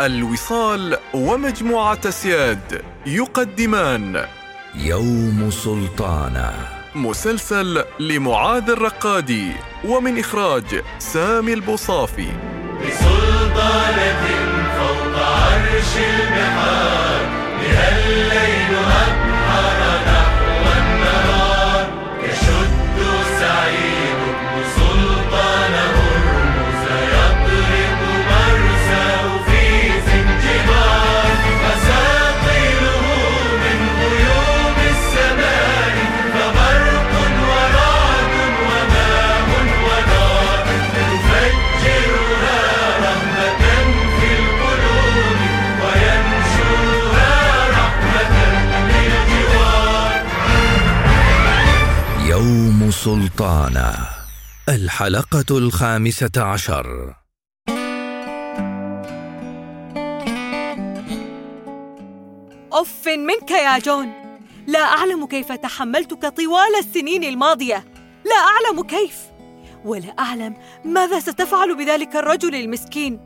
الوصال ومجموعة سياد يقدمان. يوم سلطانه مسلسل لمعاذ الرقادي ومن إخراج سامي البوصافي. بسلطانة فوق عرش البحار بها الليل أبحر سلطانه الحلقة الخامسة عشر. أف منك يا جون. لا أعلم كيف تحملتك طوال السنين الماضية. لا أعلم كيف. ولا أعلم ماذا ستفعل بذلك الرجل المسكين.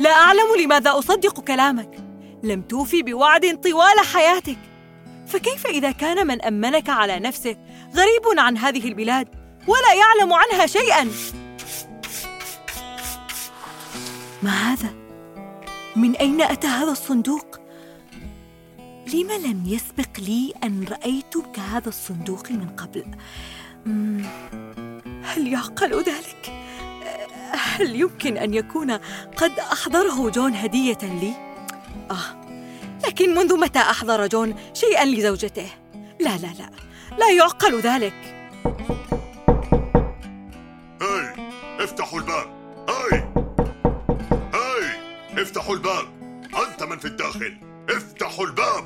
لا أعلم لماذا أصدق كلامك. لم توفي بوعد طوال حياتك. فكيف إذا كان من أمنك على نفسه غريب عن هذه البلاد؟ ولا يعلم عنها شيئا ما هذا؟ من أين أتى هذا الصندوق؟ لم لم يسبق لي أن رأيت كهذا الصندوق من قبل؟ هل يعقل ذلك؟ هل يمكن أن يكون قد أحضره جون هدية لي؟ آه، لكن منذ متى أحضر جون شيئا لزوجته؟ لا لا لا، لا يعقل ذلك. افتحوا الباب أنت من في الداخل افتحوا الباب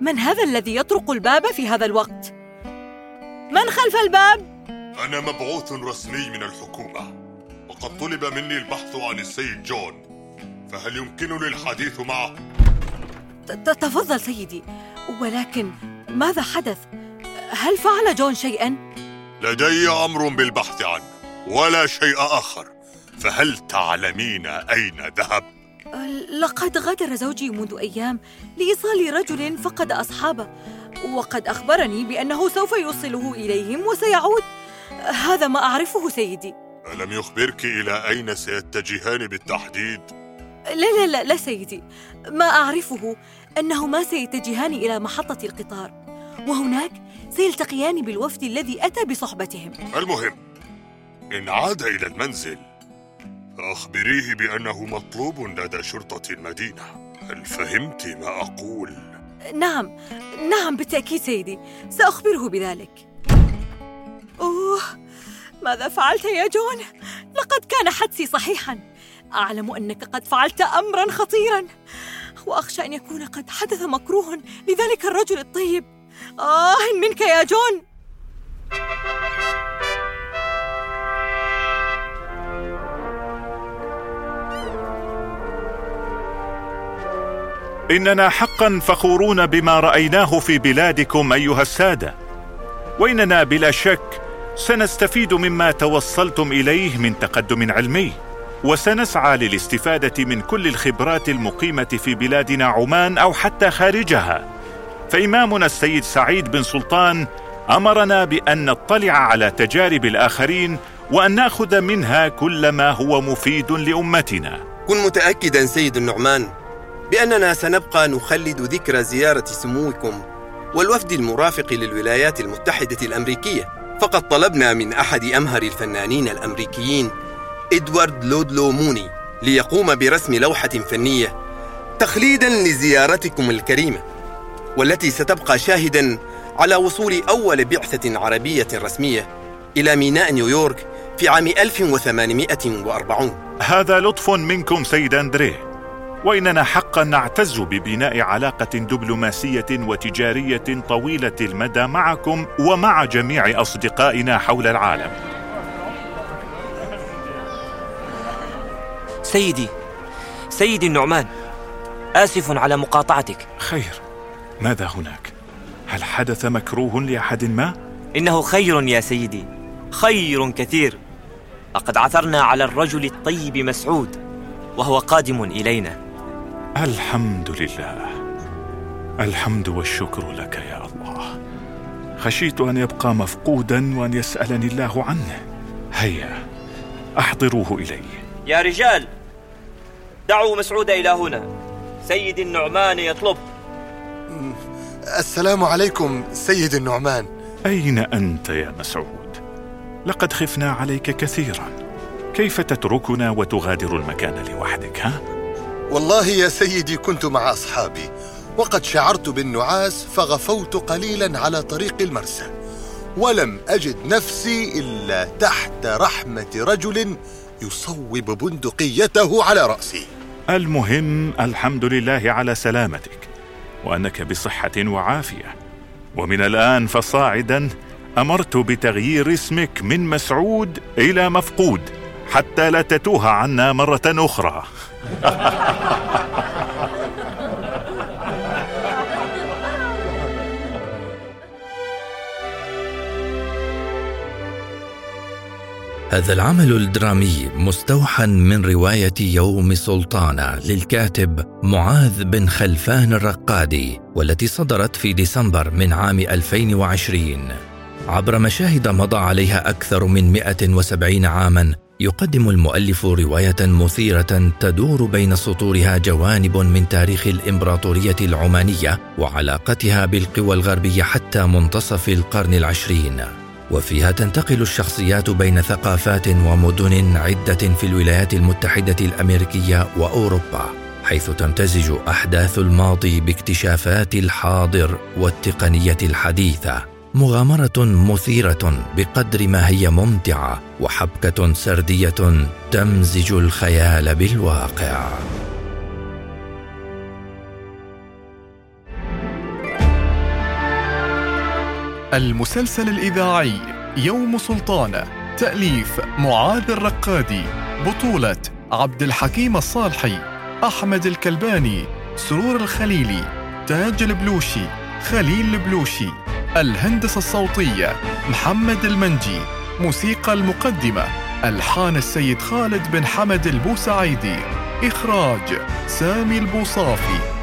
من هذا الذي يطرق الباب في هذا الوقت؟ من خلف الباب؟ أنا مبعوث رسمي من الحكومة وقد طلب مني البحث عن السيد جون فهل يمكنني الحديث معه؟ تفضل سيدي ولكن ماذا حدث؟ هل فعل جون شيئا؟ لدي أمر بالبحث عنه ولا شيء آخر فهل تعلمين أين ذهب؟ لقد غادر زوجي منذ أيام لإيصال رجل فقد أصحابه وقد أخبرني بأنه سوف يوصله إليهم وسيعود. هذا ما أعرفه سيدي. ألم يخبرك إلى أين سيتجهان بالتحديد؟ لا لا لا لا سيدي. ما أعرفه أنهما سيتجهان إلى محطة القطار وهناك سيلتقيان بالوفد الذي أتى بصحبتهم. المهم إن عاد إلى المنزل. فأخبريه بأنه مطلوب لدى شرطة المدينة. هل فهمت ما أقول؟ نعم نعم بالتأكيد سيدي. سأخبره بذلك. أوه ماذا فعلت يا جون؟ لقد كان حدسي صحيحا. أعلم أنك قد فعلت أمرا خطيرا. وأخشى أن يكون قد حدث مكروه لذلك الرجل الطيب. آه منك يا جون. إننا حقا فخورون بما رأيناه في بلادكم أيها السادة. واننا بلا شك سنستفيد مما توصلتم إليه من تقدم علمي وسنسعى للاستفادة من كل الخبرات المقيمة في بلادنا عمان أو حتى خارجها. فإمامنا السيد سعيد بن سلطان أمرنا بأن نطلع على تجارب الآخرين وأن نأخذ منها كل ما هو مفيد لأمتنا. كن متأكدا سيد النعمان بأننا سنبقى نخلد ذكرى زيارة سموكم والوفد المرافق للولايات المتحدة الأمريكية. فقد طلبنا من أحد أمهر الفنانين الأمريكيين إدوارد لودلو موني ليقوم برسم لوحة فنية تخليدا لزيارتكم الكريمة والتي ستبقى شاهدا على وصول أول بعثة عربية رسمية إلى ميناء نيويورك في عام 1840 هذا لطف منكم سيد أندريه. وإننا حقا نعتز ببناء علاقة دبلوماسية وتجارية طويلة المدى معكم ومع جميع أصدقائنا حول العالم. سيدي سيدي النعمان آسف على مقاطعتك. خير. ماذا هناك؟ هل حدث مكروه لأحد ما؟ إنه خير يا سيدي خير كثير. لقد عثرنا على الرجل الطيب مسعود وهو قادم إلينا. الحمد لله الحمد والشكر لك يا الله. خشيت أن يبقى مفقودا وأن يسألني الله عنه. هيا أحضروه إلي. يا رجال دعوا مسعود إلى هنا. سيد النعمان يطلب. السلام عليكم سيد النعمان. أين أنت يا مسعود؟ لقد خفنا عليك كثيرا. كيف تتركنا وتغادر المكان لوحدك ها؟ والله يا سيدي كنت مع أصحابي وقد شعرت بالنعاس فغفوت قليلا على طريق المرسى ولم أجد نفسي إلا تحت رحمة رجل يصوب بندقيته على رأسي. المهم الحمد لله على سلامتك وأنك بصحة وعافية. ومن الآن فصاعدا أمرت بتغيير اسمك من مسعود إلى مفقود حتى لا تتوه عنا مرة أخرى. هذا العمل الدرامي مستوحى من رواية يوم سلطانة للكاتب معاذ بن خلفان الرقادي والتي صدرت في ديسمبر من عام 2020 عبر مشاهد مضى عليها أكثر من 170 عاما يقدم المؤلف رواية مثيرة تدور بين سطورها جوانب من تاريخ الإمبراطورية العمانية وعلاقتها بالقوى الغربية حتى منتصف القرن العشرين. وفيها تنتقل الشخصيات بين ثقافات ومدن عدة في الولايات المتحدة الأمريكية وأوروبا حيث تمتزج أحداث الماضي باكتشافات الحاضر والتقنية الحديثة. مغامرة مثيرة بقدر ما هي ممتعة وحبكة سردية تمزج الخيال بالواقع. المسلسل الإذاعي يوم سلطانة تأليف معاذ الرقادي بطولة عبد الحكيم الصالحي أحمد الكلباني سرور الخليلي تاج البلوشي خليل البلوشي. الهندسة الصوتية محمد المنجي موسيقى المقدمة ألحان السيد خالد بن حمد البوسعيدي إخراج سامي البوصافي.